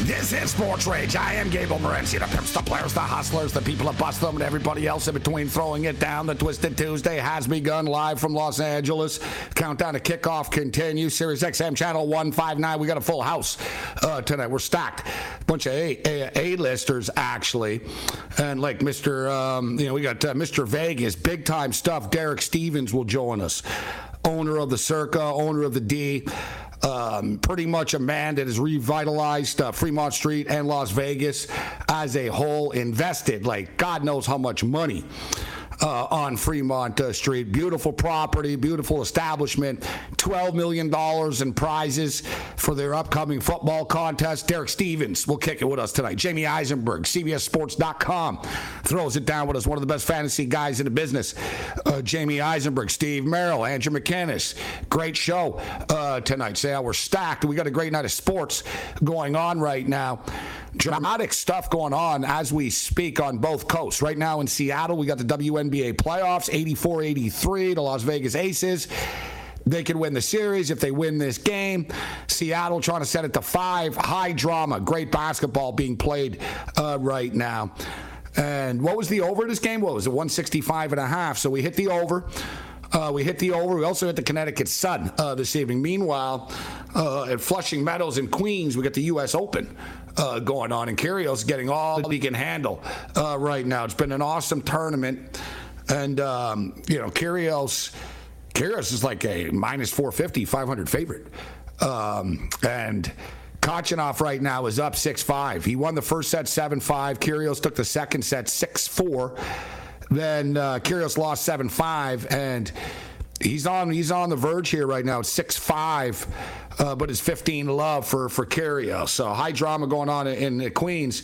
This is Sports Rage. I am Gable Morency, the pimps, the players, the hustlers, the people that bust them, and everybody else in between throwing it down. The Twisted Tuesday has begun live from Los Angeles. Countdown to kickoff continues. Sirius XM Channel 159. We got a full house uh, tonight. We're stacked. Bunch of A-listers, actually. And like Mr., um, you know, we got uh, Mr. Vegas, big time stuff. Derek Stevens will join us. Owner of the Circa, owner of the D. Um, pretty much a man that has revitalized uh, Fremont Street and Las Vegas as a whole, invested like God knows how much money. Uh, on Fremont uh, Street. Beautiful property, beautiful establishment. $12 million in prizes for their upcoming football contest. Derek Stevens will kick it with us tonight. Jamie Eisenberg, CBSSports.com, throws it down with us. One of the best fantasy guys in the business. Uh, Jamie Eisenberg, Steve Merrill, Andrew McKinnis. Great show uh, tonight. Say, we're stacked. We got a great night of sports going on right now dramatic stuff going on as we speak on both coasts. Right now in Seattle, we got the WNBA playoffs, 84 83, the Las Vegas Aces. They could win the series if they win this game. Seattle trying to set it to five. High drama, great basketball being played uh, right now. And what was the over this game? What was it? 165 and a half. So we hit the over. Uh, we hit the over. We also hit the Connecticut Sun uh, this evening. Meanwhile, uh, at Flushing Meadows in Queens, we got the U.S. Open uh, going on, and Kyrgios getting all he can handle uh, right now. It's been an awesome tournament, and um, you know, Kyrgios, Kyrgios is like a minus 450, 500 favorite, um, and. Khachanov right now is up 6 5. He won the first set 7 5. Kyrgios took the second set 6 4. Then uh, Kyrgios lost 7 5. And he's on he's on the verge here right now. 6 5 uh, but it's 15 love for for Kyrgios. So high drama going on in, in Queens.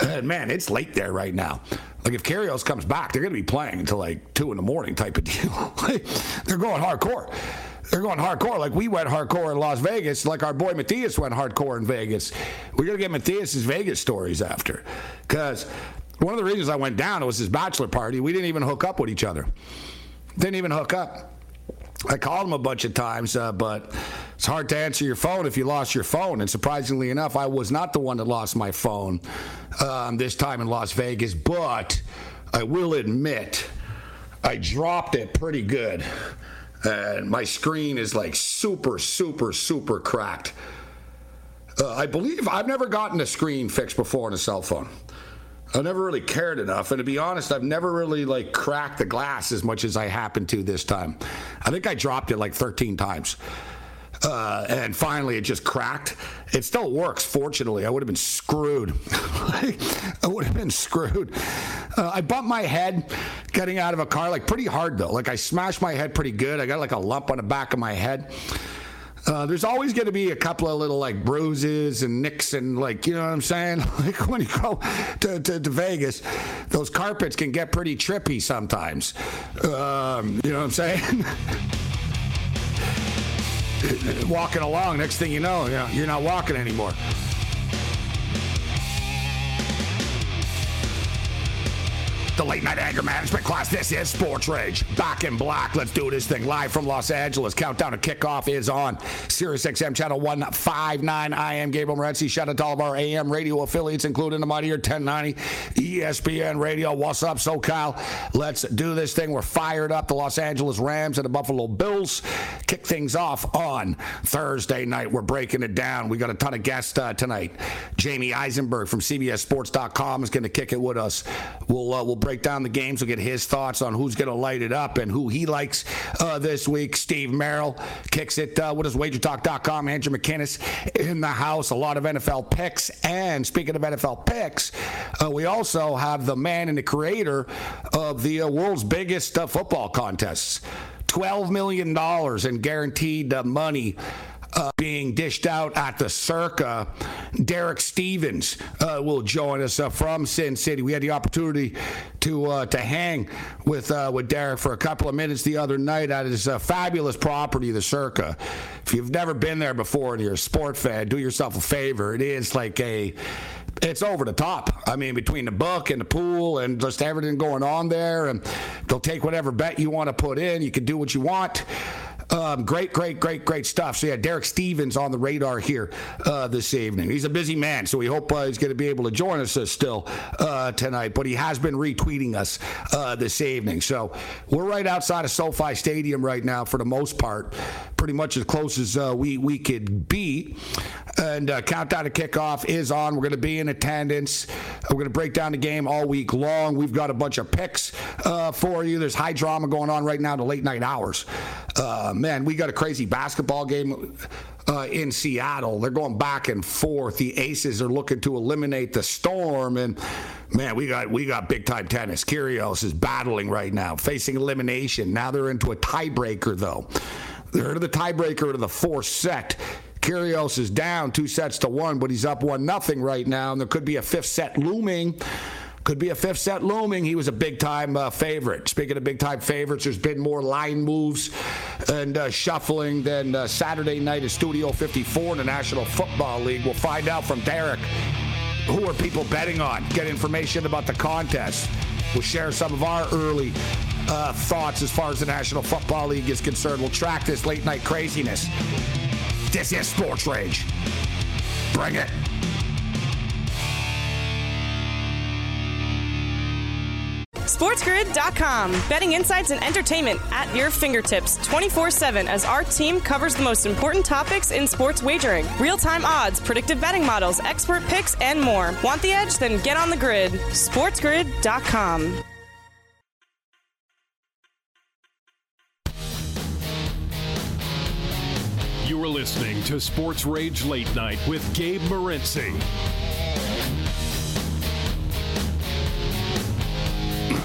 And man, it's late there right now. Like if Kyrgios comes back, they're going to be playing until like two in the morning type of deal. they're going hardcore. They're going hardcore like we went hardcore in Las Vegas, like our boy Matthias went hardcore in Vegas. We're going to get Matthias's Vegas stories after. Because one of the reasons I went down was his bachelor party. We didn't even hook up with each other. Didn't even hook up. I called him a bunch of times, uh, but it's hard to answer your phone if you lost your phone. And surprisingly enough, I was not the one that lost my phone um, this time in Las Vegas, but I will admit I dropped it pretty good. And my screen is like super, super, super cracked. Uh, I believe I've never gotten a screen fixed before on a cell phone. I never really cared enough, and to be honest, I've never really like cracked the glass as much as I happened to this time. I think I dropped it like 13 times. Uh, and finally, it just cracked. It still works, fortunately. I would have been screwed. I would have been screwed. Uh, I bumped my head getting out of a car, like pretty hard though. Like I smashed my head pretty good. I got like a lump on the back of my head. Uh, there's always going to be a couple of little like bruises and nicks and like you know what I'm saying. Like when you go to, to, to Vegas, those carpets can get pretty trippy sometimes. Um, you know what I'm saying. walking along, next thing you know, you know, you're not walking anymore. The late night anger management class. This is Sports Rage. Back in black. Let's do this thing live from Los Angeles. Countdown to kickoff is on. Sirius XM channel 159. I am Gabriel Morency. Shout out to all of our AM radio affiliates, including the Mightier 1090 ESPN Radio. What's up, SoCal? Let's do this thing. We're fired up. The Los Angeles Rams and the Buffalo Bills kick things off on Thursday night. We're breaking it down. We got a ton of guests uh, tonight. Jamie Eisenberg from CBSSports.com is going to kick it with us. We'll uh, we'll break down the games. We'll get his thoughts on who's going to light it up and who he likes uh, this week. Steve Merrill kicks it uh, with his wagertalk.com. Andrew McKinnis in the house. A lot of NFL picks. And speaking of NFL picks, uh, we also have the man and the creator of the uh, world's biggest uh, football contests. $12 million in guaranteed uh, money uh, being dished out at the Circa. Derek Stevens uh, will join us uh, from Sin City. We had the opportunity to uh, to hang with uh, with Derek for a couple of minutes the other night at his uh, fabulous property, the Circa. If you've never been there before and you're a sport fan, do yourself a favor. It is like a it's over the top. I mean, between the book and the pool and just everything going on there, and they'll take whatever bet you want to put in. You can do what you want. Um, great, great, great, great stuff. So yeah, Derek Stevens on the radar here uh, this evening. He's a busy man, so we hope uh, he's going to be able to join us uh, still uh, tonight. But he has been retweeting us uh, this evening. So we're right outside of SoFi Stadium right now for the most part, pretty much as close as we we could be. And countdown to kickoff is on. We're going to be in attendance. We're going to break down the game all week long. We've got a bunch of picks for you. There's high drama going on right now the late night hours. Um, man, we got a crazy basketball game uh, in Seattle. They're going back and forth. The Aces are looking to eliminate the Storm, and man, we got we got big time tennis. Kyrgios is battling right now, facing elimination. Now they're into a tiebreaker though. They're into the tiebreaker to the fourth set. Kyrgios is down two sets to one, but he's up one nothing right now, and there could be a fifth set looming could be a fifth set looming. He was a big time uh, favorite. Speaking of big time favorites, there's been more line moves and uh, shuffling than uh, Saturday night at Studio 54 in the National Football League. We'll find out from Derek who are people betting on, get information about the contest. We'll share some of our early uh, thoughts as far as the National Football League is concerned. We'll track this late night craziness. This is Sports Rage. Bring it. SportsGrid.com. Betting insights and entertainment at your fingertips 24 7 as our team covers the most important topics in sports wagering real time odds, predictive betting models, expert picks, and more. Want the edge? Then get on the grid. SportsGrid.com. You are listening to Sports Rage Late Night with Gabe Morency.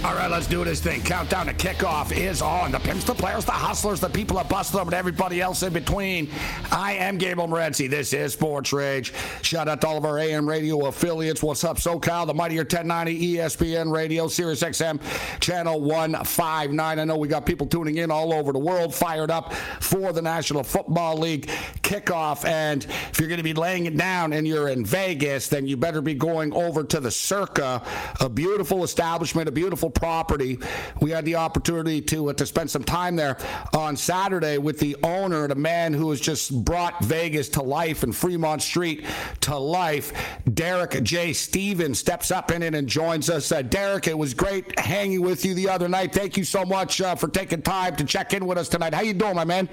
All right, let's do this thing. Countdown to kickoff is on. The pimps, the players, the hustlers, the people that bust them, and everybody else in between. I am Gable Morency. This is Sports Rage. Shout out to all of our AM radio affiliates. What's up, SoCal? The Mightier 1090 ESPN Radio, Sirius XM, Channel 159. I know we got people tuning in all over the world, fired up for the National Football League kickoff. And if you're going to be laying it down and you're in Vegas, then you better be going over to the Circa, a beautiful establishment, a beautiful property. We had the opportunity to uh, to spend some time there on Saturday with the owner, the man who has just brought Vegas to life and Fremont Street to life. Derek J. Stevens steps up in it and joins us. Uh, Derek, it was great hanging with you the other night. Thank you so much uh, for taking time to check in with us tonight. How you doing, my man?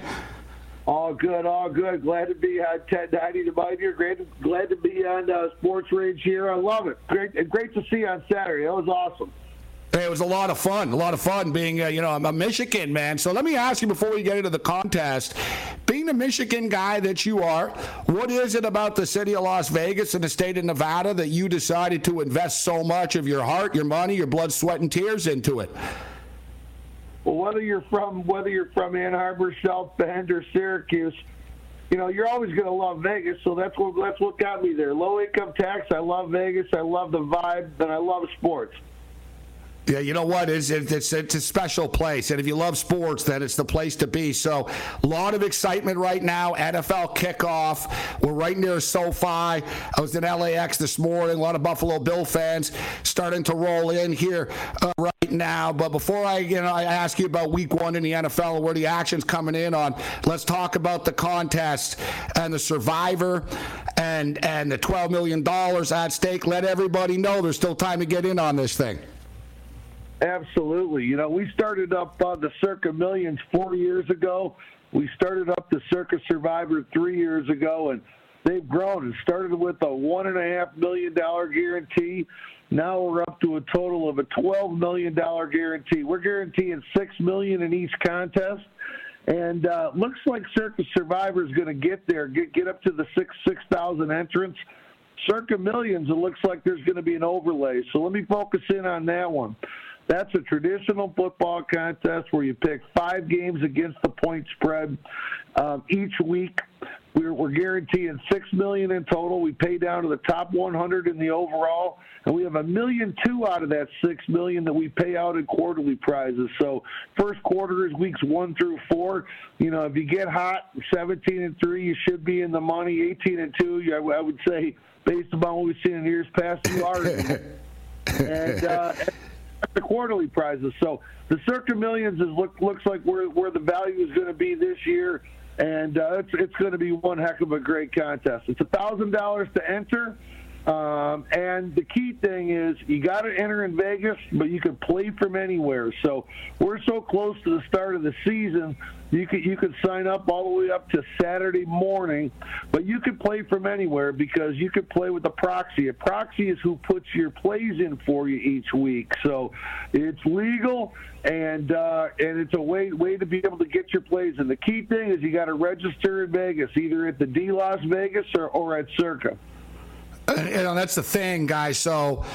All good, all good. Glad to be on 1090 to Bite here. Great, glad to be on uh, Sports Rage here. I love it. Great, great to see you on Saturday. That was awesome. It was a lot of fun. A lot of fun being, uh, you know, I'm a Michigan man. So let me ask you before we get into the contest, being the Michigan guy that you are, what is it about the city of Las Vegas and the state of Nevada that you decided to invest so much of your heart, your money, your blood, sweat, and tears into it? Well, whether you're from whether you're from Ann Arbor, South Bend, or Syracuse, you know you're always going to love Vegas. So that's what that's what got me there. Low income tax. I love Vegas. I love the vibe, and I love sports. Yeah, you know what? It's, it's, it's a special place. And if you love sports, then it's the place to be. So, a lot of excitement right now. NFL kickoff. We're right near SoFi. I was in LAX this morning. A lot of Buffalo Bill fans starting to roll in here uh, right now. But before I, you know, I ask you about week one in the NFL and where the action's coming in on, let's talk about the contest and the survivor and, and the $12 million at stake. Let everybody know there's still time to get in on this thing. Absolutely. You know, we started up uh, the Circa Millions four years ago. We started up the Circa Survivor three years ago, and they've grown. It started with a one and a half million dollar guarantee. Now we're up to a total of a twelve million dollar guarantee. We're guaranteeing six million in each contest, and uh, looks like Circa Survivor is going to get there, get get up to the six six thousand entrants. Circa Millions, it looks like there's going to be an overlay. So let me focus in on that one. That's a traditional football contest where you pick five games against the point spread um, each week. we're, we're guaranteeing six million in total. We pay down to the top 100 in the overall, and we have a million two out of that six million that we pay out in quarterly prizes. So first quarter is weeks one through four. You know, if you get hot, 17 and three, you should be in the money. 18 and two, I, I would say, based upon what we've seen in years past, you are. and uh, the quarterly prizes. So the Circa Millions is look, looks like where where the value is going to be this year and uh, it's it's going to be one heck of a great contest. It's a thousand dollars to enter, um, and the key thing is you got to enter in Vegas, but you can play from anywhere. So we're so close to the start of the season you could you could sign up all the way up to Saturday morning, but you could play from anywhere because you could play with a proxy. A proxy is who puts your plays in for you each week. So it's legal and uh, and it's a way way to be able to get your plays. And the key thing is you got to register in Vegas, either at the D Las Vegas or, or at Circa. And, and that's the thing, guys. So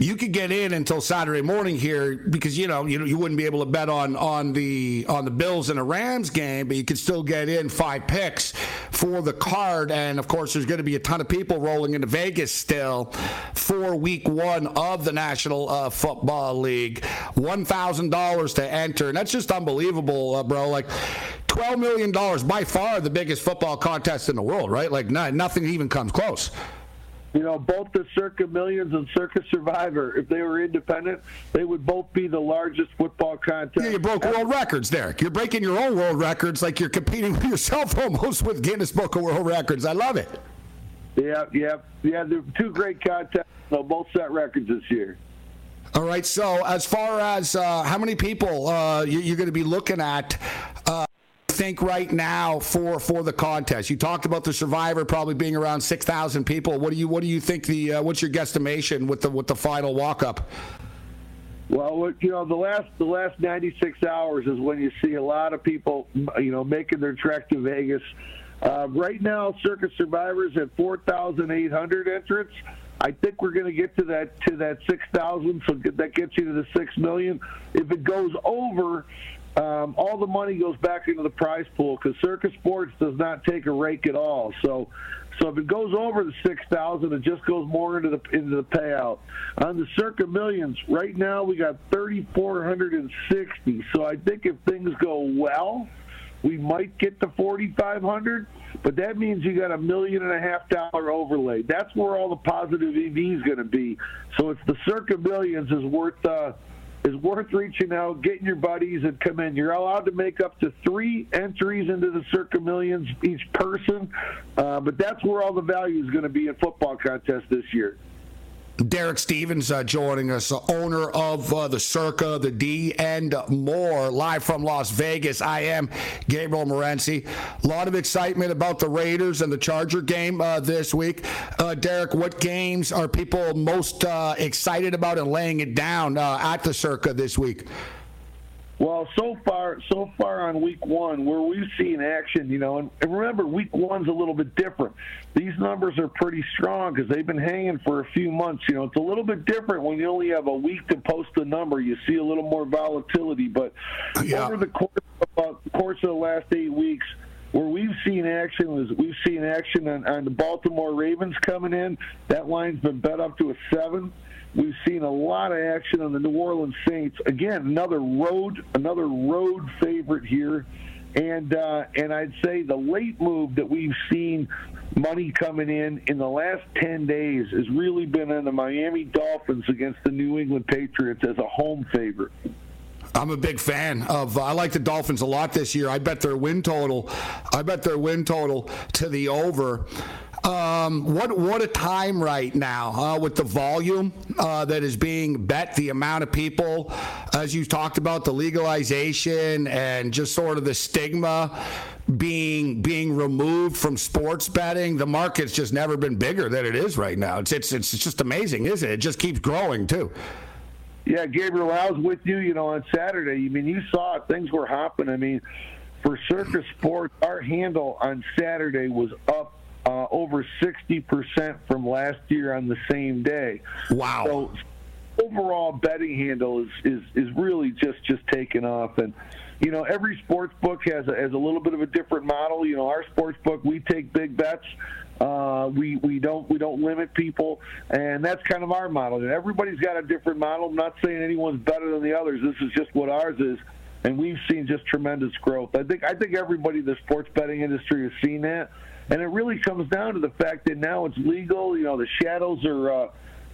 you could get in until Saturday morning here because you know you you wouldn't be able to bet on on the on the Bills and the Rams game, but you could still get in five picks for the card. And of course, there's going to be a ton of people rolling into Vegas still for Week One of the National uh, Football League. One thousand dollars to enter, and that's just unbelievable, uh, bro. Like. $12 million, by far the biggest football contest in the world, right? Like, not, nothing even comes close. You know, both the Circa Millions and Circa Survivor, if they were independent, they would both be the largest football contest. Yeah, you broke world records, Derek. You're breaking your own world records like you're competing with yourself almost with Guinness Book of World Records. I love it. Yeah, yeah, yeah. They're two great contests. They'll both set records this year. All right. So, as far as uh, how many people uh, you, are going to be looking at uh, think right now for for the contest? You talked about the Survivor probably being around six thousand people. What do you what do you think the uh, what's your guesstimation with the with the final walk up? Well, you know, the last the last 96 hours is when you see a lot of people, you know, making their trek to Vegas. Uh, right now, Circa Survivor's at 4,800 entrants. I think we're going to get to that to that 6,000, so that gets you to the six million. If it goes over, um, all the money goes back into the prize pool because Circa Sports does not take a rake at all. So, so if it goes over the six thousand, it just goes more into the into the payout. On the Circa Millions, right now we got thirty four hundred and sixty. So I think if things go well, we might get to forty five hundred. But that means you got a million and a half dollar overlay. That's where all the positive EV is going to be. So it's the Circa Millions is worth. Uh, is worth reaching out, getting your buddies, and come in. You're allowed to make up to three entries into the Circa Millions each person, uh, but that's where all the value is going to be in football contest this year. Derek Stevens uh, joining us, uh, owner of uh, the Circa, the D, and more, live from Las Vegas. I am Gabriel Morency. A lot of excitement about the Raiders and the Charger game uh, this week. Uh, Derek, what games are people most uh, excited about and laying it down at the Circa this week? Well, so far, so far on week one, where we've seen action, you know, and, and remember, week one's a little bit different. These numbers are pretty strong because they've been hanging for a few months. You know, it's a little bit different when you only have a week to post a number. You see a little more volatility, but yeah. over the course of, uh, course of the last eight weeks, where we've seen action was we've seen action on, on the Baltimore Ravens coming in. That line's been bet up to a seven. We've seen a lot of action on the New Orleans Saints. Again, another road, another road favorite here, and uh, and I'd say the late move that we've seen money coming in in the last 10 days has really been on the Miami Dolphins against the New England Patriots as a home favorite. I'm a big fan of. Uh, I like the Dolphins a lot this year. I bet their win total. I bet their win total to the over. Um, what what a time right now uh, with the volume uh, that is being bet, the amount of people, as you talked about, the legalization and just sort of the stigma being being removed from sports betting. The market's just never been bigger than it is right now. It's it's it's just amazing, isn't it? It just keeps growing too. Yeah, Gabriel, I was with you. You know, on Saturday. I mean, you saw it. Things were hopping. I mean, for Circa Sports, our handle on Saturday was up uh, over 60% from last year on the same day. Wow. So overall betting handle is, is, is really just, just taking off. And, you know, every sports book has a, has a little bit of a different model. You know, our sports book, we take big bets. Uh, we we don't we don't limit people, and that's kind of our model. And everybody's got a different model. I'm not saying anyone's better than the others. This is just what ours is, and we've seen just tremendous growth. I think I think everybody in the sports betting industry has seen that, and it really comes down to the fact that now it's legal. You know, the shadows are. Uh,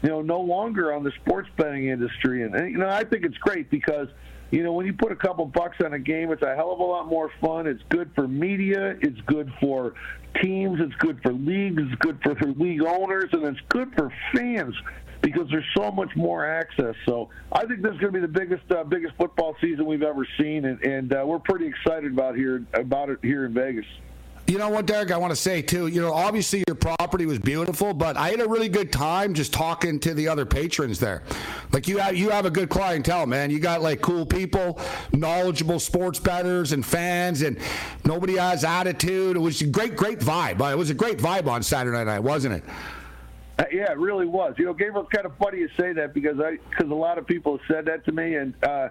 you know, no longer on the sports betting industry. And, and, you know, I think it's great because, you know, when you put a couple bucks on a game, it's a hell of a lot more fun. It's good for media. It's good for teams. It's good for leagues. It's good for, for league owners, and it's good for fans because there's so much more access. So I think this is going to be the biggest uh, biggest football season we've ever seen, and, and uh, we're pretty excited about here about it here in Vegas. You know what, Derek? I want to say too. You know, obviously your property was beautiful, but I had a really good time just talking to the other patrons there. Like you have, you have a good clientele, man. You got like cool people, knowledgeable sports bettors and fans, and nobody has attitude. It was a great, great vibe. It was a great vibe on Saturday night, wasn't it? Uh, yeah, it really was. You know, Gabriel, it's kind of funny to say that because I because a lot of people have said that to me, and uh,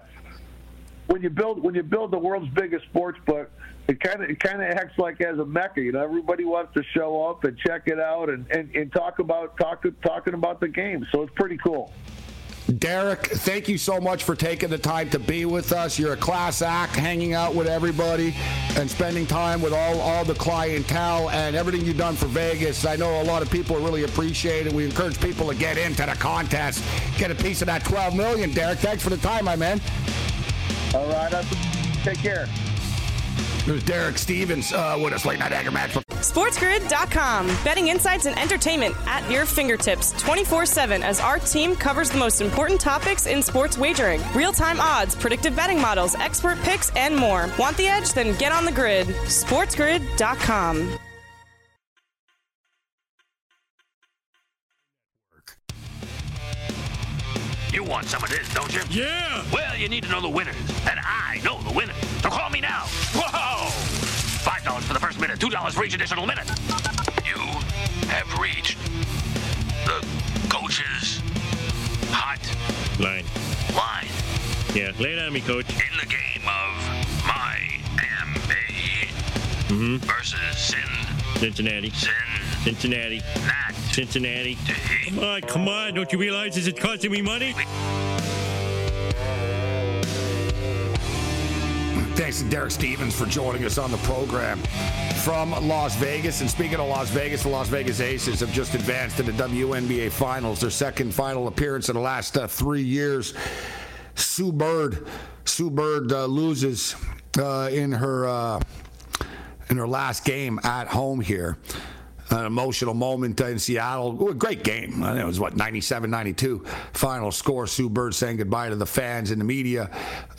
when you build when you build the world's biggest sports book it kind of it kind of acts like as a mecca. You know, everybody wants to show up and check it out and, and, and talk about talk, talking about the game. So it's pretty cool. Derek, thank you so much for taking the time to be with us. You're a class act, hanging out with everybody and spending time with all, all the clientele and everything you've done for Vegas. I know a lot of people really appreciate it. We encourage people to get into the contest, get a piece of that 12 million. Derek, thanks for the time, my man. All right, take care. There's Derek Stevens uh, with us, late night anger match. SportsGrid.com. Betting insights and entertainment at your fingertips 24 7 as our team covers the most important topics in sports wagering real time odds, predictive betting models, expert picks, and more. Want the edge? Then get on the grid. SportsGrid.com. You want some of this, don't you? Yeah! Well, you need to know the winners, and I know the winners. So call me now. $2 for each additional minute. You have reached the coach's hot line. line Yeah, lay it on me, coach. in the game of Miami Mm-hmm. versus Sin, Cincinnati. Sin, Cincinnati. Nat, Cincinnati. Come on, come on. Don't you realize this is costing me money? Thanks to Derek Stevens for joining us on the program from Las Vegas. And speaking of Las Vegas, the Las Vegas Aces have just advanced to the WNBA Finals, their second final appearance in the last uh, three years. Sue Bird, Sue Bird uh, loses uh, in her uh, in her last game at home here. An emotional moment in Seattle. Great game. I think it was what 97-92 final score. Sue Bird saying goodbye to the fans and the media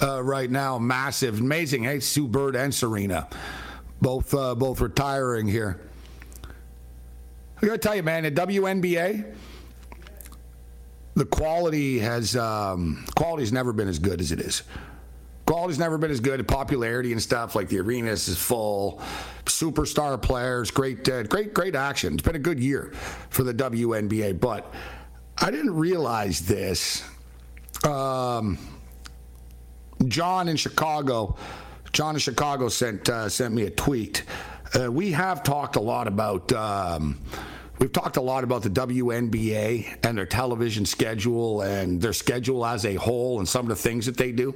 uh, right now. Massive, amazing. Hey, Sue Bird and Serena, both uh, both retiring here. I gotta tell you, man, the WNBA, the quality has um, quality's never been as good as it is. Quality's never been as good. Popularity and stuff like the arenas is full. Superstar players, great, uh, great, great action. It's been a good year for the WNBA, but I didn't realize this. Um, John in Chicago, John in Chicago sent uh, sent me a tweet. Uh, we have talked a lot about. Um, We've talked a lot about the WNBA and their television schedule and their schedule as a whole and some of the things that they do.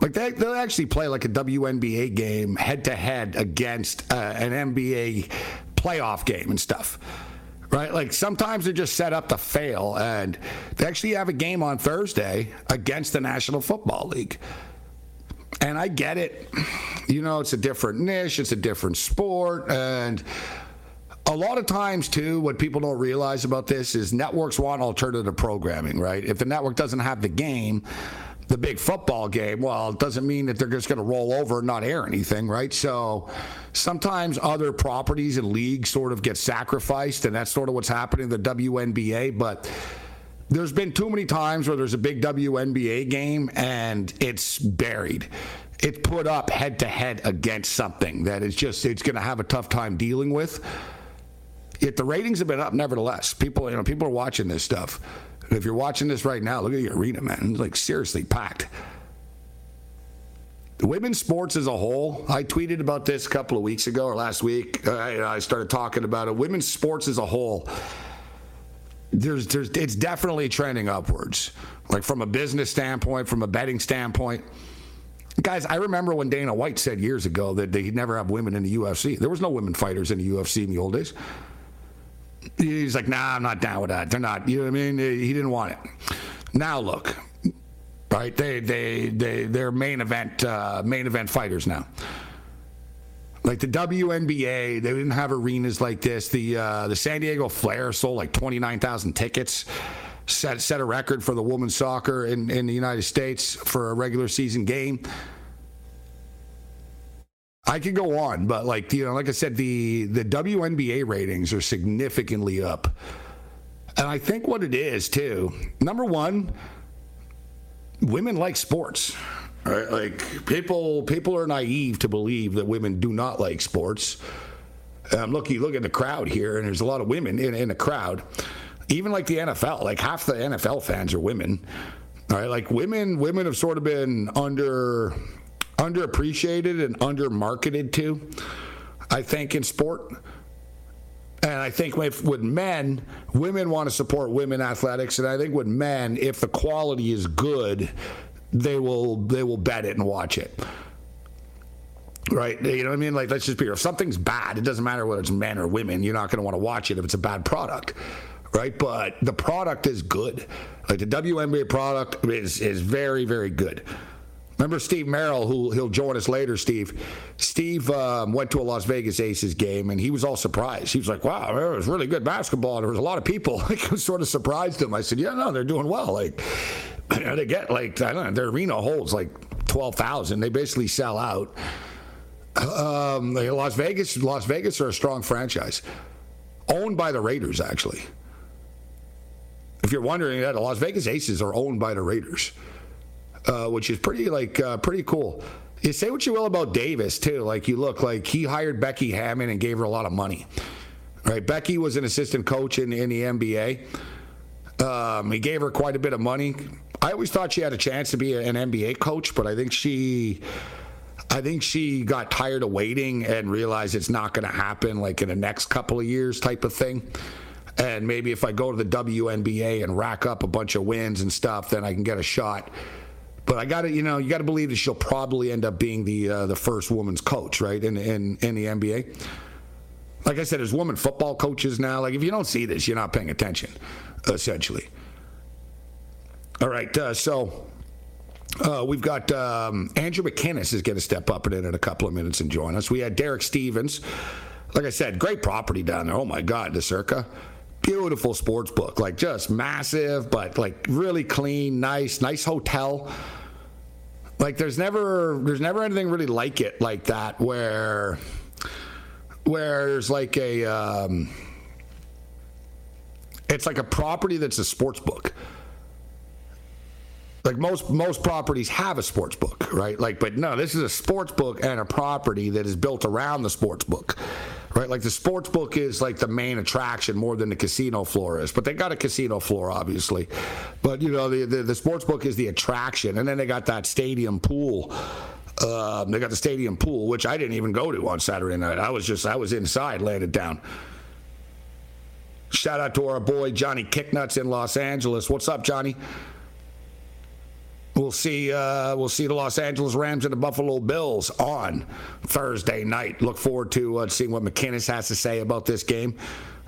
Like they, they'll actually play like a WNBA game head to head against uh, an NBA playoff game and stuff. Right? Like sometimes they're just set up to fail. And they actually have a game on Thursday against the National Football League. And I get it. You know, it's a different niche, it's a different sport. And a lot of times, too, what people don't realize about this is networks want alternative programming, right? If the network doesn't have the game, the big football game, well, it doesn't mean that they're just going to roll over and not air anything, right? So sometimes other properties and leagues sort of get sacrificed, and that's sort of what's happening in the WNBA. But there's been too many times where there's a big WNBA game and it's buried. It's put up head to head against something that is just, it's going to have a tough time dealing with. Yet the ratings have been up nevertheless. People, you know, people are watching this stuff. If you're watching this right now, look at the arena, man. It's like seriously packed. The women's sports as a whole, I tweeted about this a couple of weeks ago or last week. Uh, I, I started talking about it. Women's sports as a whole, there's, there's, it's definitely trending upwards. Like from a business standpoint, from a betting standpoint. Guys, I remember when Dana White said years ago that they'd never have women in the UFC. There was no women fighters in the UFC in the old days. He's like, nah, I'm not down with that. They're not. You know what I mean? He didn't want it. Now look, right? They they they they're main event uh, main event fighters now. Like the WNBA, they didn't have arenas like this. The uh, the San Diego Flair sold like twenty nine thousand tickets. Set set a record for the women's soccer in, in the United States for a regular season game. I could go on, but like you know, like I said, the the WNBA ratings are significantly up, and I think what it is too. Number one, women like sports. Right? Like people, people are naive to believe that women do not like sports. Um, look, you look at the crowd here, and there's a lot of women in, in the crowd. Even like the NFL, like half the NFL fans are women. All right, like women, women have sort of been under underappreciated and undermarketed to. I think in sport. And I think with, with men, women want to support women athletics, and I think with men, if the quality is good, they will they will bet it and watch it. Right? You know what I mean? Like let's just be. If something's bad, it doesn't matter whether it's men or women. You're not going to want to watch it if it's a bad product. Right? But the product is good. Like the WNBA product is is very very good. Remember Steve Merrill, who he'll join us later, Steve. Steve um, went to a Las Vegas Aces game, and he was all surprised. He was like, "Wow, it was really good basketball. There was a lot of people." Like, sort of surprised him. I said, "Yeah, no, they're doing well. Like, they get like I don't know, their arena holds like twelve thousand. They basically sell out." Um, Las Vegas, Las Vegas are a strong franchise, owned by the Raiders. Actually, if you're wondering that, the Las Vegas Aces are owned by the Raiders uh, which is pretty like uh, pretty cool. You say what you will about Davis too. Like you look like he hired Becky Hammon and gave her a lot of money. Right, Becky was an assistant coach in, in the NBA. Um, he gave her quite a bit of money. I always thought she had a chance to be an NBA coach, but I think she, I think she got tired of waiting and realized it's not going to happen like in the next couple of years type of thing. And maybe if I go to the WNBA and rack up a bunch of wins and stuff, then I can get a shot but I got to, you know, you got to believe that she'll probably end up being the uh, the first woman's coach, right, in, in in the NBA. Like I said, there's women football coaches now. Like if you don't see this, you're not paying attention, essentially. All right, uh, so. Uh, we've got um, Andrew McKinnis is going to step up in in a couple of minutes and join us. We had Derek Stevens. Like I said, great property down there. Oh my God, the Circa beautiful sports book, like just massive, but like really clean, nice, nice hotel. Like there's never there's never anything really like it like that where where there's like a um, it's like a property that's a sports book. Like most most properties have a sports book, right? Like, but no, this is a sports book and a property that is built around the sports book right? Like the sports book is like the main attraction more than the casino floor is. But they got a casino floor, obviously. But you know, the the, the sports book is the attraction, and then they got that stadium pool. Um, they got the stadium pool, which I didn't even go to on Saturday night. I was just I was inside, laying it down. Shout out to our boy Johnny Kicknuts in Los Angeles. What's up, Johnny? We'll see. Uh, we'll see the Los Angeles Rams and the Buffalo Bills on Thursday night. Look forward to uh, seeing what McKinnis has to say about this game.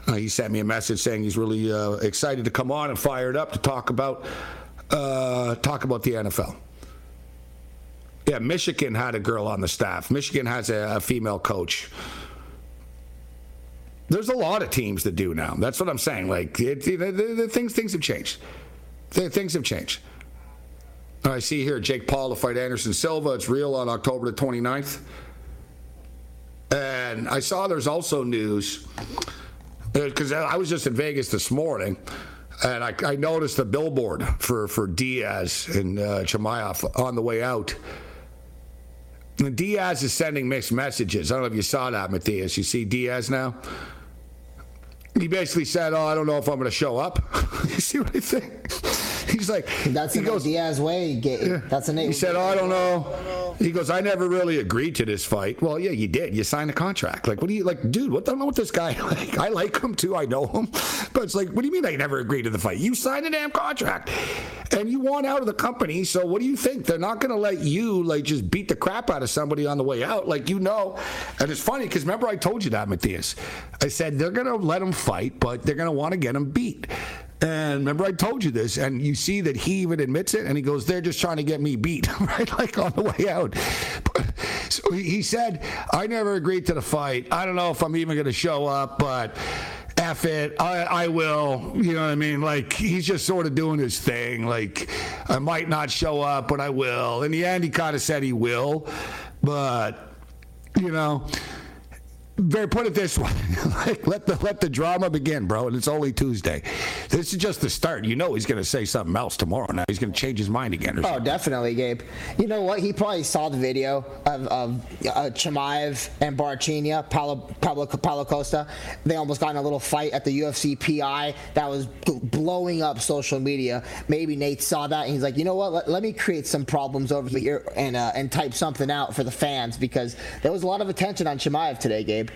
Uh, he sent me a message saying he's really uh, excited to come on and fired up to talk about uh, talk about the NFL. Yeah, Michigan had a girl on the staff. Michigan has a, a female coach. There's a lot of teams that do now. That's what I'm saying. Like it, it, it, things, things have changed. Things have changed. I see here Jake Paul to fight Anderson Silva. It's real on October the 29th. And I saw there's also news because I was just in Vegas this morning, and I, I noticed the billboard for, for Diaz and uh, Chimaev on the way out. And Diaz is sending mixed messages. I don't know if you saw that, Matthias. You see Diaz now? He basically said, "Oh, I don't know if I'm going to show up." you see what I think? He's like, That's he an goes, Diaz way. Ga- That's an he said, oh, I don't know. He goes, I never really agreed to this fight. Well, yeah, you did. You signed a contract. Like, what do you, like, dude, what, I don't know what this guy, like, I like him too. I know him. But it's like, what do you mean I never agreed to the fight? You signed a damn contract and you want out of the company. So what do you think? They're not going to let you, like, just beat the crap out of somebody on the way out. Like, you know. And it's funny because remember I told you that, Matthias. I said, they're going to let him fight, but they're going to want to get him beat. And remember, I told you this, and you see that he even admits it, and he goes, "They're just trying to get me beat, right? Like on the way out." So he said, "I never agreed to the fight. I don't know if I'm even going to show up, but." F it, I, I will. You know what I mean? Like, he's just sort of doing his thing. Like, I might not show up, but I will. In the end, he kind of said he will. But, you know, Bear, put it this way: like, let the let the drama begin, bro. And it's only Tuesday. This is just the start. You know he's going to say something else tomorrow. Now he's going to change his mind again. Or Oh, something. definitely, Gabe. You know what? He probably saw the video of, of uh, Chimaev and Borrachinha, Paulo, Paulo Costa. They almost got in a little fight at the UFC PI that was blowing up social media. Maybe Nate saw that and he's like, you know what? Let, let me create some problems over here and uh, and type something out for the fans because there was a lot of attention on Chimaev today, Gabe.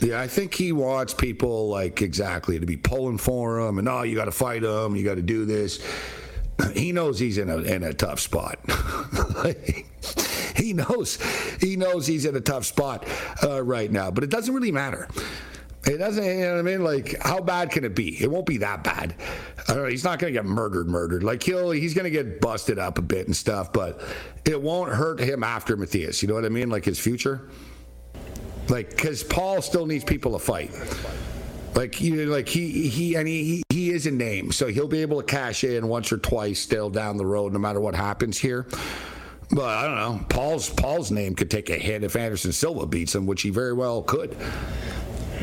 Yeah, I think he wants people like exactly to be pulling for him, and oh, you got to fight him, you got to do this. He knows he's in a in a tough spot. he knows he knows he's in a tough spot uh, right now, but it doesn't really matter. It doesn't, you know what I mean? Like, how bad can it be? It won't be that bad. I don't know, he's not going to get murdered, murdered. Like, he'll, he's going to get busted up a bit and stuff, but it won't hurt him after Matthias. You know what I mean? Like his future. Like, because Paul still needs people to fight. Like you, like he he and he he is a name, so he'll be able to cash in once or twice still down the road, no matter what happens here. But I don't know. Paul's Paul's name could take a hit if Anderson Silva beats him, which he very well could.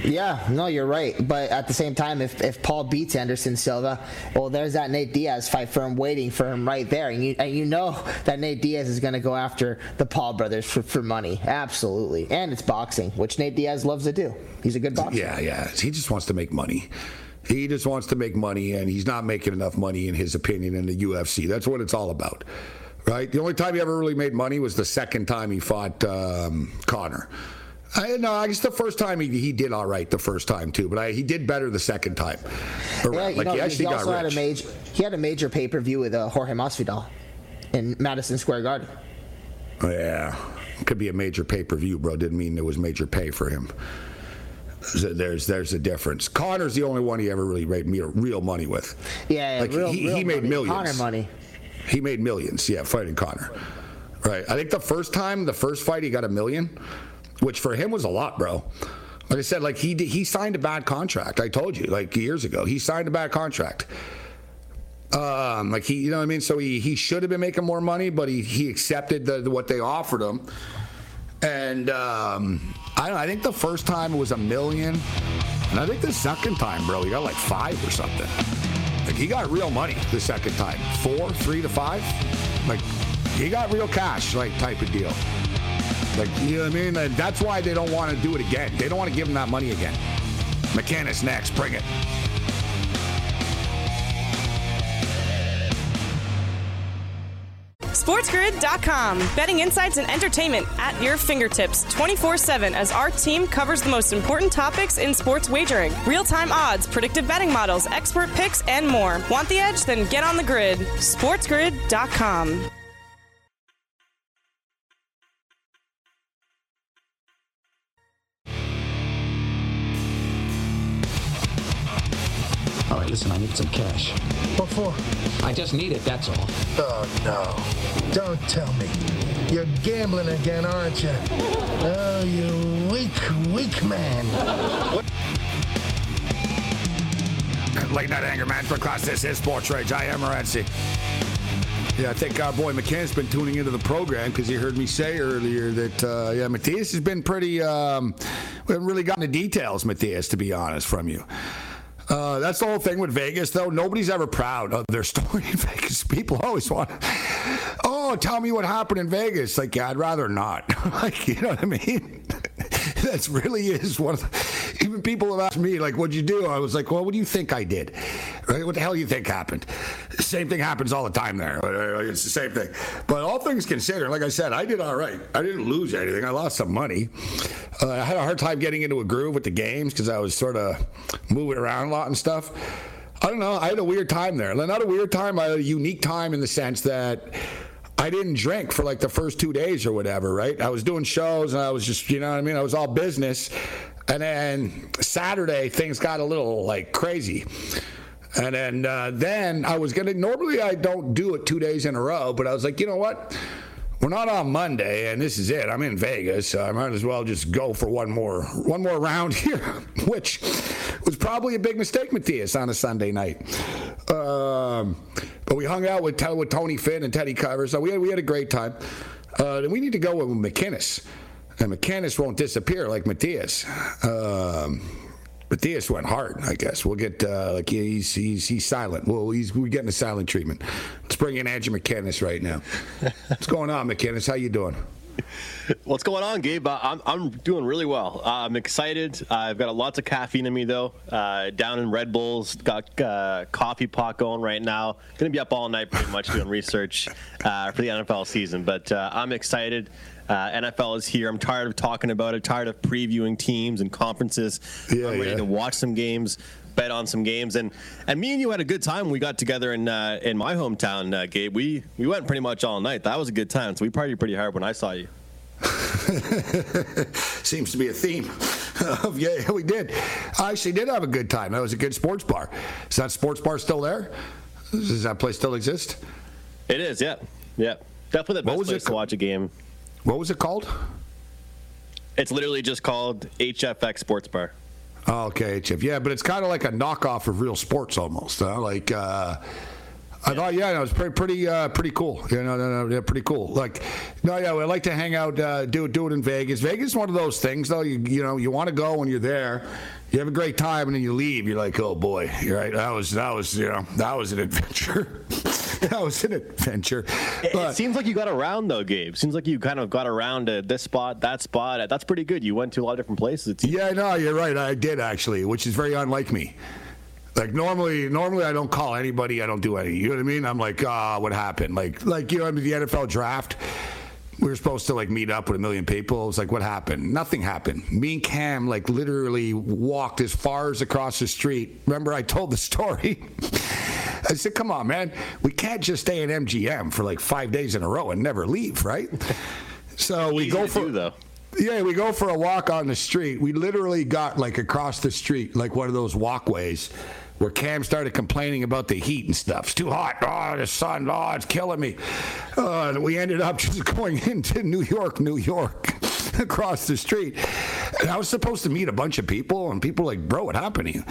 Yeah, no, you're right. But at the same time, if, if Paul beats Anderson Silva, well, there's that Nate Diaz fight for him waiting for him right there. And you, and you know that Nate Diaz is going to go after the Paul brothers for, for money. Absolutely. And it's boxing, which Nate Diaz loves to do. He's a good boxer. Yeah, yeah. He just wants to make money. He just wants to make money, and he's not making enough money, in his opinion, in the UFC. That's what it's all about, right? The only time he ever really made money was the second time he fought um, Conor. I, no, I guess the first time he, he did all right the first time too, but I, he did better the second time. Yeah, around. you like know, he actually he got also had a major he had a major pay per view with uh, Jorge Masvidal in Madison Square Garden. Yeah, could be a major pay per view, bro. Didn't mean there was major pay for him. So There's there's a difference. Conor's the only one he ever really made me- real money with. Yeah, Like, real, he- real he made money. millions. Conor money. He made millions, yeah, fighting Conor. Right. I think the first time, the first fight, he got a million, which for him was a lot, bro. Like I said, like he he signed a bad contract. I told you, like years ago, he signed a bad contract. Um, like he, you know what I mean. So he he should have been making more money, but he he accepted the, the- what they offered him. And um, I don't I think the first time it was a million, and I think the second time, bro, he got like five or something. Like he got real money the second time, four, three to five. Like he got real cash, like type of deal. Like you know what I mean? And that's why they don't want to do it again. They don't want to give him that money again. McKinnis next, bring it. SportsGrid.com. Betting insights and entertainment at your fingertips 24 7 as our team covers the most important topics in sports wagering real time odds, predictive betting models, expert picks, and more. Want the edge? Then get on the grid. SportsGrid.com. right, listen, I need some cash. What for? I just need it, that's all. Oh, no. Don't tell me. You're gambling again, aren't you? Oh, you weak, weak man. Late night anger management class. This is Sports Rage. I am Morency. Yeah, I think our boy McCann's been tuning into the program because he heard me say earlier that uh, yeah, Matthias has been pretty. Um, we haven't really gotten the details, Matthias, to be honest, from you. Uh, that's the whole thing with Vegas, though. Nobody's ever proud of their story in Vegas. People always want, oh, tell me what happened in Vegas. Like, yeah, I'd rather not. like, you know what I mean? That's really is one of the, even people have asked me like, "What'd you do?" I was like, "Well, what do you think I did? Right? What the hell do you think happened?" Same thing happens all the time there. Uh, It's the same thing. But all things considered, like I said, I did all right. I didn't lose anything. I lost some money. Uh, I had a hard time getting into a groove with the games because I was sort of moving around a lot and stuff. I don't know. I had a weird time there. Not a weird time. I had a unique time in the sense that I didn't drink for like the first two days or whatever, right? I was doing shows and I was just, you know what I mean? I was all business. And then Saturday, things got a little like crazy. And then, uh, then I was gonna. Normally, I don't do it two days in a row, but I was like, you know what? We're not on Monday, and this is it. I'm in Vegas, so I might as well just go for one more, one more round here, which was probably a big mistake, Matthias, on a Sunday night. Um, but we hung out with, with Tony Finn and Teddy Cover, so we had, we had a great time. Uh, and we need to go with McKinnis, and McKinnis won't disappear like Matthias. Um, Matthias went hard, I guess. We'll get uh, like he's he's he's silent. Well, he's we're getting a silent treatment. Let's bring in Andrew McKinnis right now. What's going on, McKinnis? How you doing? What's going on, Gabe? Uh, I'm, I'm doing really well. Uh, I'm excited. Uh, I've got lots of caffeine in me, though. Uh, down in Red Bulls, got uh, coffee pot going right now. Going to be up all night pretty much doing research uh, for the NFL season. But I'm excited. NFL is here. I'm tired of talking about it, tired of previewing teams and conferences. Yeah, I'm ready yeah. to watch some games. Bet on some games, and and me and you had a good time. We got together in uh, in my hometown, uh, Gabe. We we went pretty much all night. That was a good time. So we partied pretty hard when I saw you. Seems to be a theme. yeah, we did. I actually did have a good time. That was a good sports bar. Is that sports bar still there? Does that place still exist? It is, yeah, yeah. Definitely the best place it to watch a game. What was it called? It's literally just called HFX Sports Bar. Oh, okay, Chip. Yeah, but it's kind of like a knockoff of real sports almost. Huh? Like, uh, I thought, yeah, no, it was pretty, pretty, uh, pretty cool. You know, no, no, yeah, pretty cool. Like, no, yeah, we like to hang out, uh, do it, do it in Vegas. Vegas is one of those things, though. You, you know, you want to go when you're there. You have a great time, and then you leave. You're like, oh boy, you're right. That was, that was, you know, that was an adventure. that was an adventure. It, But- it seems like you got around though, Gabe. Seems like you kind of got around to this spot, that spot. That's pretty good. You went to a lot of different places. Yeah, no, you're right. I did actually, which is very unlike me. Like normally, normally I don't call anybody. I don't do any. You know what I mean? I'm like, ah, what happened? Like, like you know, I mean, the NFL draft. We were supposed to like meet up with a million people. It was like, what happened? Nothing happened. Me and Cam like literally walked as far as across the street. Remember, I told the story. I said, come on, man. We can't just stay in MGM for like five days in a row and never leave, right? So we go for do, though. yeah, we go for a walk on the street. We literally got like across the street, like one of those walkways where Cam started complaining about the heat and stuff. It's too hot. Oh, the sun. Oh, it's killing me. Uh, and we ended up just going into New York, New York, across the street. And I was supposed to meet a bunch of people, and people were like, bro, what happened to you?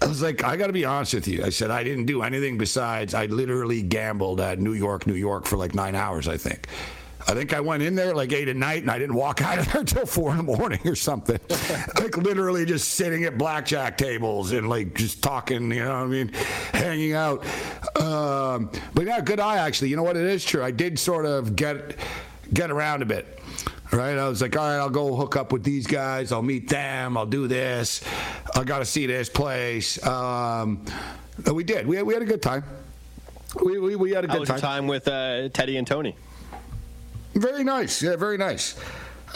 I was like, I got to be honest with you. I said, I didn't do anything besides I literally gambled at New York, New York for like nine hours, I think. I think I went in there like eight at night and I didn't walk out of there until four in the morning or something. like literally just sitting at blackjack tables and like just talking, you know what I mean? Hanging out. Um, but yeah, good eye actually. You know what? It is true. I did sort of get get around a bit. Right, I was like, all right, I'll go hook up with these guys. I'll meet them. I'll do this. I got to see this place. Um, and we did. We, we had a good time. We, we, we had a How good was time. your time with uh, Teddy and Tony? Very nice. Yeah, very nice.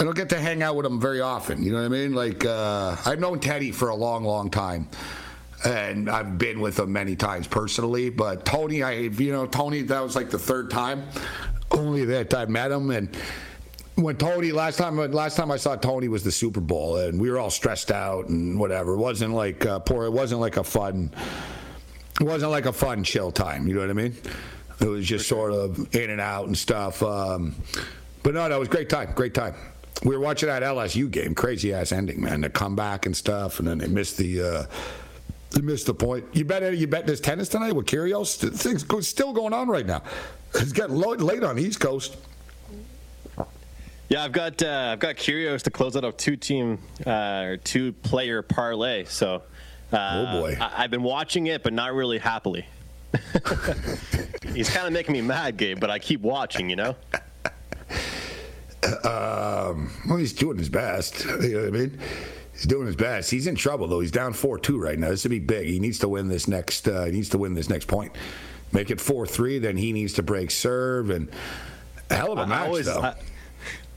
I don't get to hang out with him very often. You know what I mean? Like, uh, I've known Teddy for a long, long time. And I've been with him many times personally. But Tony, I, you know, Tony, that was like the third time. Only that I met him. And when Tony, last time, last time I saw Tony was the Super Bowl. And we were all stressed out and whatever. It wasn't like, uh, poor, it wasn't like a fun, it wasn't like a fun chill time. You know what I mean? It was just sort of in and out and stuff. Um, but no, that was great time. Great time. We were watching that LSU game. Crazy ass ending, man. The comeback and stuff, and then they missed the. Uh, they missed the point. You bet. You bet this tennis tonight with Kyrgios. Things go, still going on right now. It's getting lo- late on the East Coast. Yeah, I've got uh, I've got Kyrgios to close out a two team uh, or two player parlay. So, uh, Oh, boy. I- I've been watching it, but not really happily. He's kind of making me mad, Gabe, but I keep watching. You know. Um, well, he's doing his best. You know what I mean? He's doing his best. He's in trouble though. He's down four two right now. This would be big. He needs to win this next. Uh, he needs to win this next point. Make it four three. Then he needs to break serve and hell of a match always, though. I,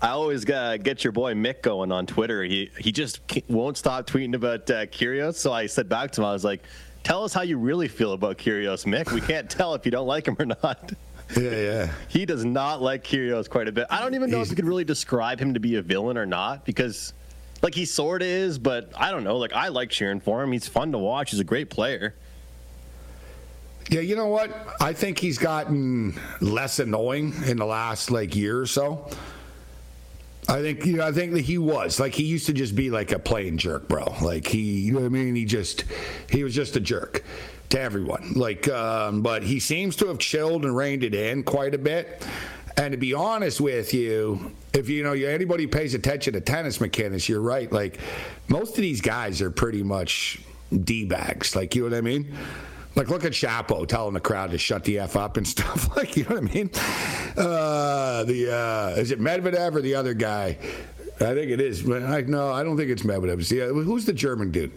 I always uh, get your boy Mick going on Twitter. He he just won't stop tweeting about uh, Kyrgios. So I said back to him, I was like, "Tell us how you really feel about Kyrgios, Mick. We can't tell if you don't like him or not." Yeah, yeah. He does not like Kyrgios quite a bit. I don't even know He's, if you could really describe him to be a villain or not because, like, he sort of is, but I don't know. Like, I like cheering for him. He's fun to watch. He's a great player. Yeah, you know what? I think he's gotten less annoying in the last like year or so. I think you know. I think that he was like he used to just be like a plain jerk, bro. Like he, you know what I mean? He just he was just a jerk to everyone. Like, um, but he seems to have chilled and reined it in quite a bit. And to be honest with you, if you know anybody pays attention to tennis mechanics, you're right. Like most of these guys are pretty much d bags. Like you know what I mean? Like, look at Shapo telling the crowd to shut the f up and stuff. Like, you know what I mean? Uh, the uh, is it Medvedev or the other guy? I think it is. I, no, I don't think it's Medvedev. It's the, who's the German dude?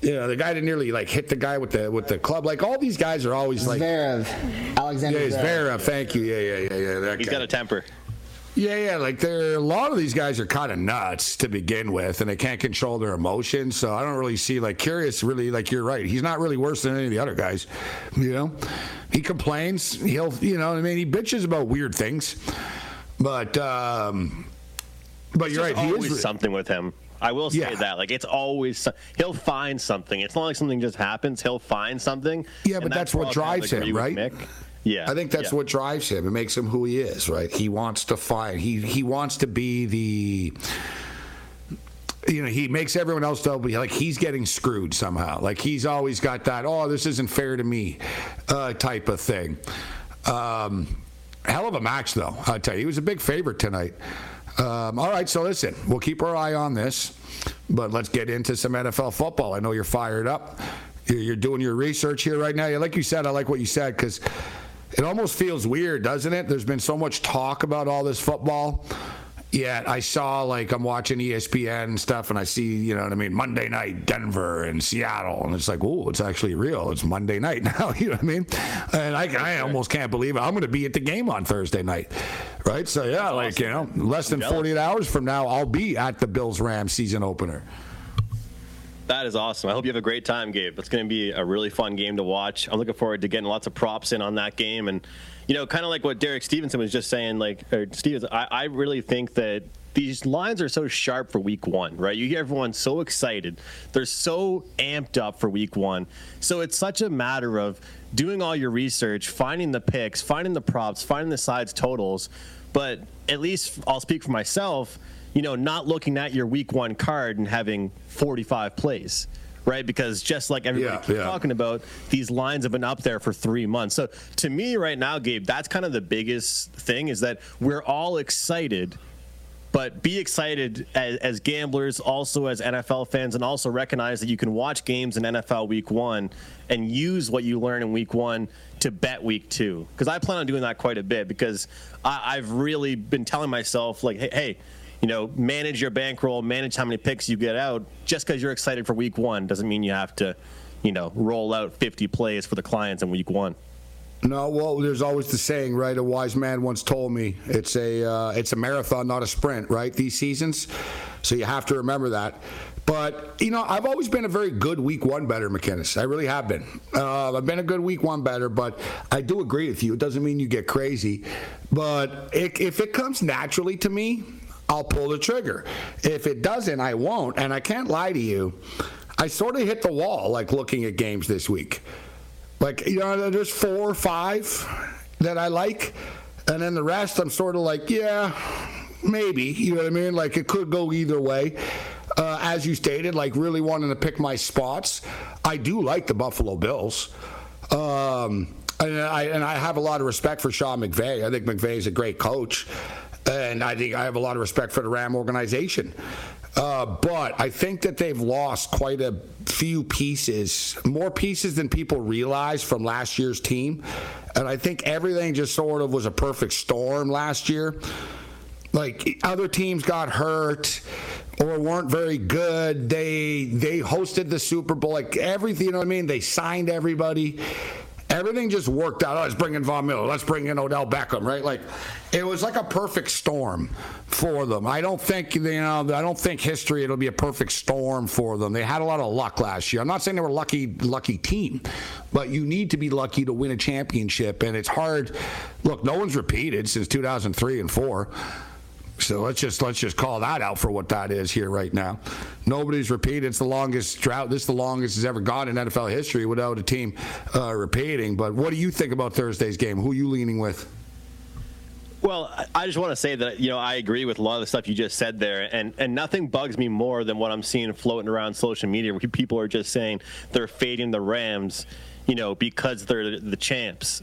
You know, the guy that nearly like hit the guy with the with the club. Like all these guys are always like Zverev, Alexander. Yeah, Zverev. Zverev. Thank you. Yeah, yeah, yeah, yeah. That He's guy. got a temper. Yeah, yeah. Like there, a lot of these guys are kind of nuts to begin with, and they can't control their emotions. So I don't really see like Kyrgios. Really, like you're right. He's not really worse than any of the other guys. You know, he complains. He'll, you know, I mean, he bitches about weird things, but, um, but It's you're right. He always is something with him. I will say Yeah. that. Like it's always he'll find something. It's not like something just happens. He'll find something. Yeah, but that's where what I'll kind of drives him, right? Yeah, I think that's yeah. what drives him. It makes him who he is, right? He wants to find. He he wants to be the. You know, he makes everyone else feel like he's getting screwed somehow. Like he's always got that, oh, this isn't fair to me, uh, type of thing. Um, hell of a match, though. I'll tell you, he was a big favorite tonight. Um, all right, so listen, we'll keep our eye on this, but let's get into some NFL football. I know you're fired up. You're you're doing your research here right now. Yeah, Like you said, I like what you said because it almost feels weird, doesn't it? There's been so much talk about all this football. Yet I saw like I'm watching ESPN and stuff, and I see you know what I mean Monday night Denver and Seattle, and it's like oh, it's actually real. It's Monday night now. You know what I mean? And I, I almost can't believe it. I'm going to be at the game on Thursday night, right? So yeah, like you know, less than 48 hours from now, I'll be at the Bills Rams season opener. That is awesome. I hope you have a great time, Gabe. It's going to be a really fun game to watch. I'm looking forward to getting lots of props in on that game. And, you know, kind of like what Derek Stevenson was just saying, like, or Stevens, I, I really think that these lines are so sharp for week one, right? You hear everyone so excited. They're so amped up for week one. So it's such a matter of doing all your research, finding the picks, finding the props, finding the sides totals. But at least I'll speak for myself you know, not looking at your week one card and having 45 plays, right? Because just like everybody Yeah, keeps yeah. talking about, these lines have been up there for three months. So to me, right now, Gabe, that's kind of the biggest thing is that we're all excited. But be excited as, as gamblers, also as NFL fans, and also recognize that you can watch games in NFL Week One and use what you learn in Week One to bet Week Two. Because I plan on doing that quite a bit. Because I, I've really been telling myself, like, hey, hey, you know, manage your bankroll, manage how many picks you get out. Just because you're excited for Week One doesn't mean you have to, you know, roll out 50 plays for the clients in Week One. No, well, there's always the saying, right? A wise man once told me it's a uh, it's a marathon, not a sprint, right? These seasons, so you have to remember that. But you know, I've always been a very good week one better, McKinnis. I really have been. Uh, I've been a good week one better, but I do agree with you. It doesn't mean you get crazy, but it, if it comes naturally to me, I'll pull the trigger. If it doesn't, I won't. And I can't lie to you. I sort of hit the wall, like looking at games this week. Like, you know, there's four or five that I like. And then the rest, I'm sort of like, yeah, maybe. You know what I mean? Like, it could go either way. Uh, as you stated, like, really wanting to pick my spots. I do like the Buffalo Bills. Um, and I, and I have a lot of respect for Sean McVay. I think McVay is a great coach. And I think I have a lot of respect for the Ram organization. Uh, but I think that they've lost quite a few pieces, more pieces than people realize from last year's team. And I think everything just sort of was a perfect storm last year. like other teams got hurt or weren't very good. They they hosted the Super Bowl, like everything. You know what I mean? They signed everybody. Everything just worked out. Oh, let's bring in Von Miller. Let's bring in Odell Beckham. Right? Like it was like a perfect storm for them. I don't think you know. I don't think history. It'll be a perfect storm for them. They had a lot of luck last year. I'm not saying they were a lucky, lucky team, but you need to be lucky to win a championship, and it's hard. Look, no one's repeated since 2003 and four. So let's just let's just call that out for what that is here right now. Nobody's repeated. It's the longest drought. This is the longest has ever gone in NFL history without a team uh, repeating. But what do you think about Thursday's game? Who are you leaning with? Well, I just want to say that you know I agree with a lot of the stuff you just said there, and and nothing bugs me more than what I'm seeing floating around social media where people are just saying they're fading the Rams, you know, because they're the champs.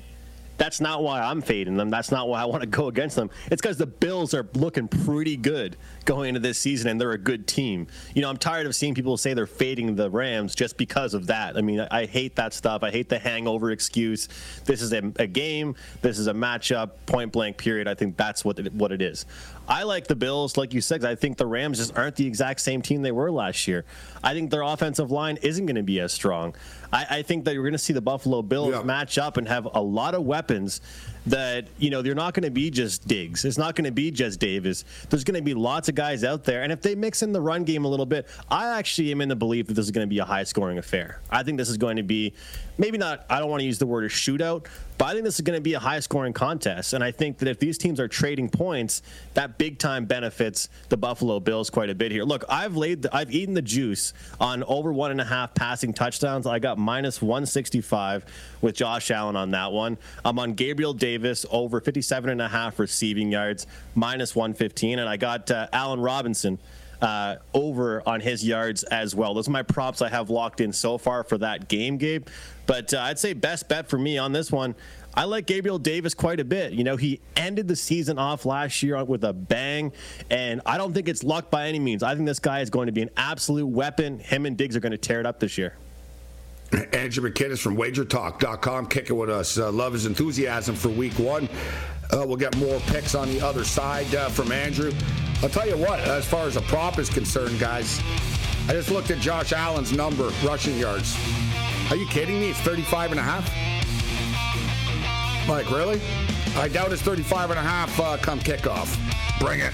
That's not why I'm fading them. That's not why I want to go against them. It's because the Bills are looking pretty good going into this season, and they're a good team. You know, I'm tired of seeing people say they're fading the Rams just because of that. I mean, I, I hate that stuff. I hate the hangover excuse. This is a, a, game. This is a matchup. Point blank. Period. I think that's what it, what it is. I like the Bills, like you said. I think the Rams just aren't the exact same team they were last year. I think their offensive line isn't going to be as strong. I, I think that you're going to see the Buffalo Bills yeah. match up and have a lot of weapons that you know they're not going to be just Diggs. It's not going to be just Davis. There's going to be lots of guys out there, and if they mix in the run game a little bit, I actually am in the belief that this is going to be a high scoring affair. I think this is going to be maybe not. I don't want to use the word a shootout, but I think this is going to be a high scoring contest. And I think that if these teams are trading points, that big time benefits the Buffalo Bills quite a bit here. Look, I've laid, the, I've eaten the juice on over one and a half passing touchdowns. I got minus 165 with Josh Allen on that one. I'm on Gabriel Davis over 57 and a half receiving yards, minus 115. And I got uh, Allen Robinson uh, over on his yards as well. Those are my props I have locked in so far for that game, Gabe. But uh, I'd say best bet for me on this one. I like Gabriel Davis quite a bit. You know, he ended the season off last year with a bang, and I don't think it's luck by any means. I think this guy is going to be an absolute weapon. Him and Diggs are going to tear it up this year. Andrew McKinnis from wagertalk.com kicking with us. Uh, love his enthusiasm for week one. Uh, we'll get more picks on the other side uh, from Andrew. I'll tell you what, as far as a prop is concerned, guys, I just looked at Josh Allen's number, rushing yards. Are you kidding me? It's 35 and a half? Like, really? I doubt it's 35 and a half uh, come kickoff. Bring it.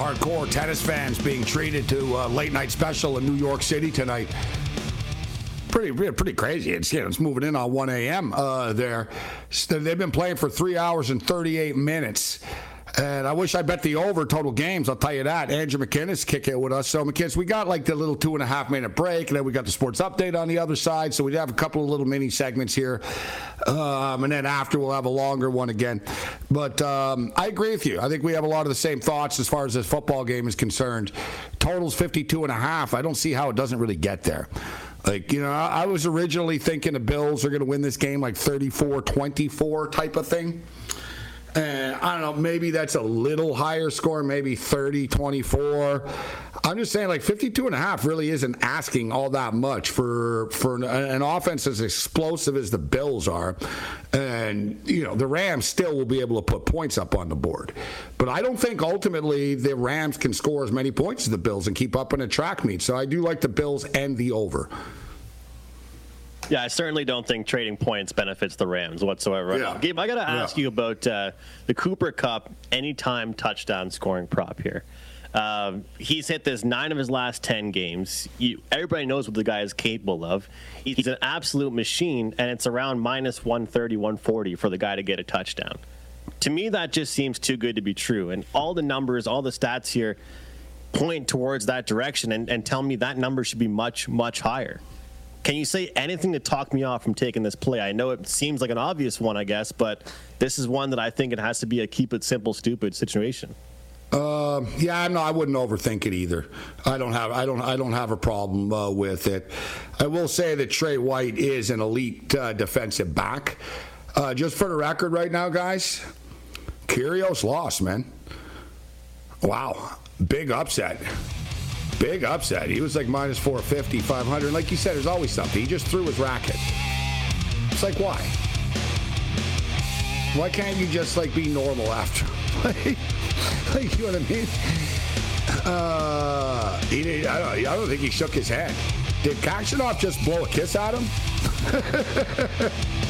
hardcore tennis fans being treated to a late night special in New York City tonight. Pretty, pretty crazy. It's you know, it's moving in on 1 a.m. Uh, there. They've been playing for three hours and 38 minutes. And I wish I bet the over total games. I'll tell you that. Andrew McKinnis kick it with us. So McKinnis, we got like the little two and a half minute break, and then we got the sports update on the other side. So we have a couple of little mini segments here, um, and then after we'll have a longer one again. But um, I agree with you. I think we have a lot of the same thoughts as far as this football game is concerned. Totals 52 and a half. I don't see how it doesn't really get there. Like, you know, I was originally thinking the Bills are going to win this game like 34 24 type of thing. And I don't know, maybe that's a little higher score, maybe 30, 24. I'm just saying, like 52 and a half really isn't asking all that much for for an, an offense as explosive as the Bills are. And, you know, the Rams still will be able to put points up on the board. But I don't think ultimately the Rams can score as many points as the Bills and keep up in a track meet. So I do like the Bills and the over. Yeah, I certainly don't think trading points benefits the Rams whatsoever. Yeah. Gabe, I got to ask yeah. you about uh, the Cooper Kupp anytime touchdown scoring prop here. Um, he's hit this nine of his last 10 games. You, everybody knows what the guy is capable of. He's an absolute machine, and it's around minus 130, 140 for the guy to get a touchdown. To me, that just seems too good to be true. And all the numbers, all the stats here point towards that direction and, and tell me that number should be much, much higher. Can you say anything to talk me off from taking this play? I know it seems like an obvious one, I guess, but this is one that I think it has to be a keep it simple, stupid situation. Uh, yeah, no, I wouldn't overthink it either. I don't have, I don't, I don't have a problem uh, with it. I will say that Tre White is an elite uh, defensive back. Uh, just for the record, right now, guys, Kyrgios lost, man. Wow, big upset. Big upset. He was like minus 450, 500. Like you said, there's always something. He just threw his racket. It's like, why? Why can't you just like be normal after? like, you know what I mean? Uh, he did, I, don't, I don't think he shook his hand. Did Khachanov just blow a kiss at him?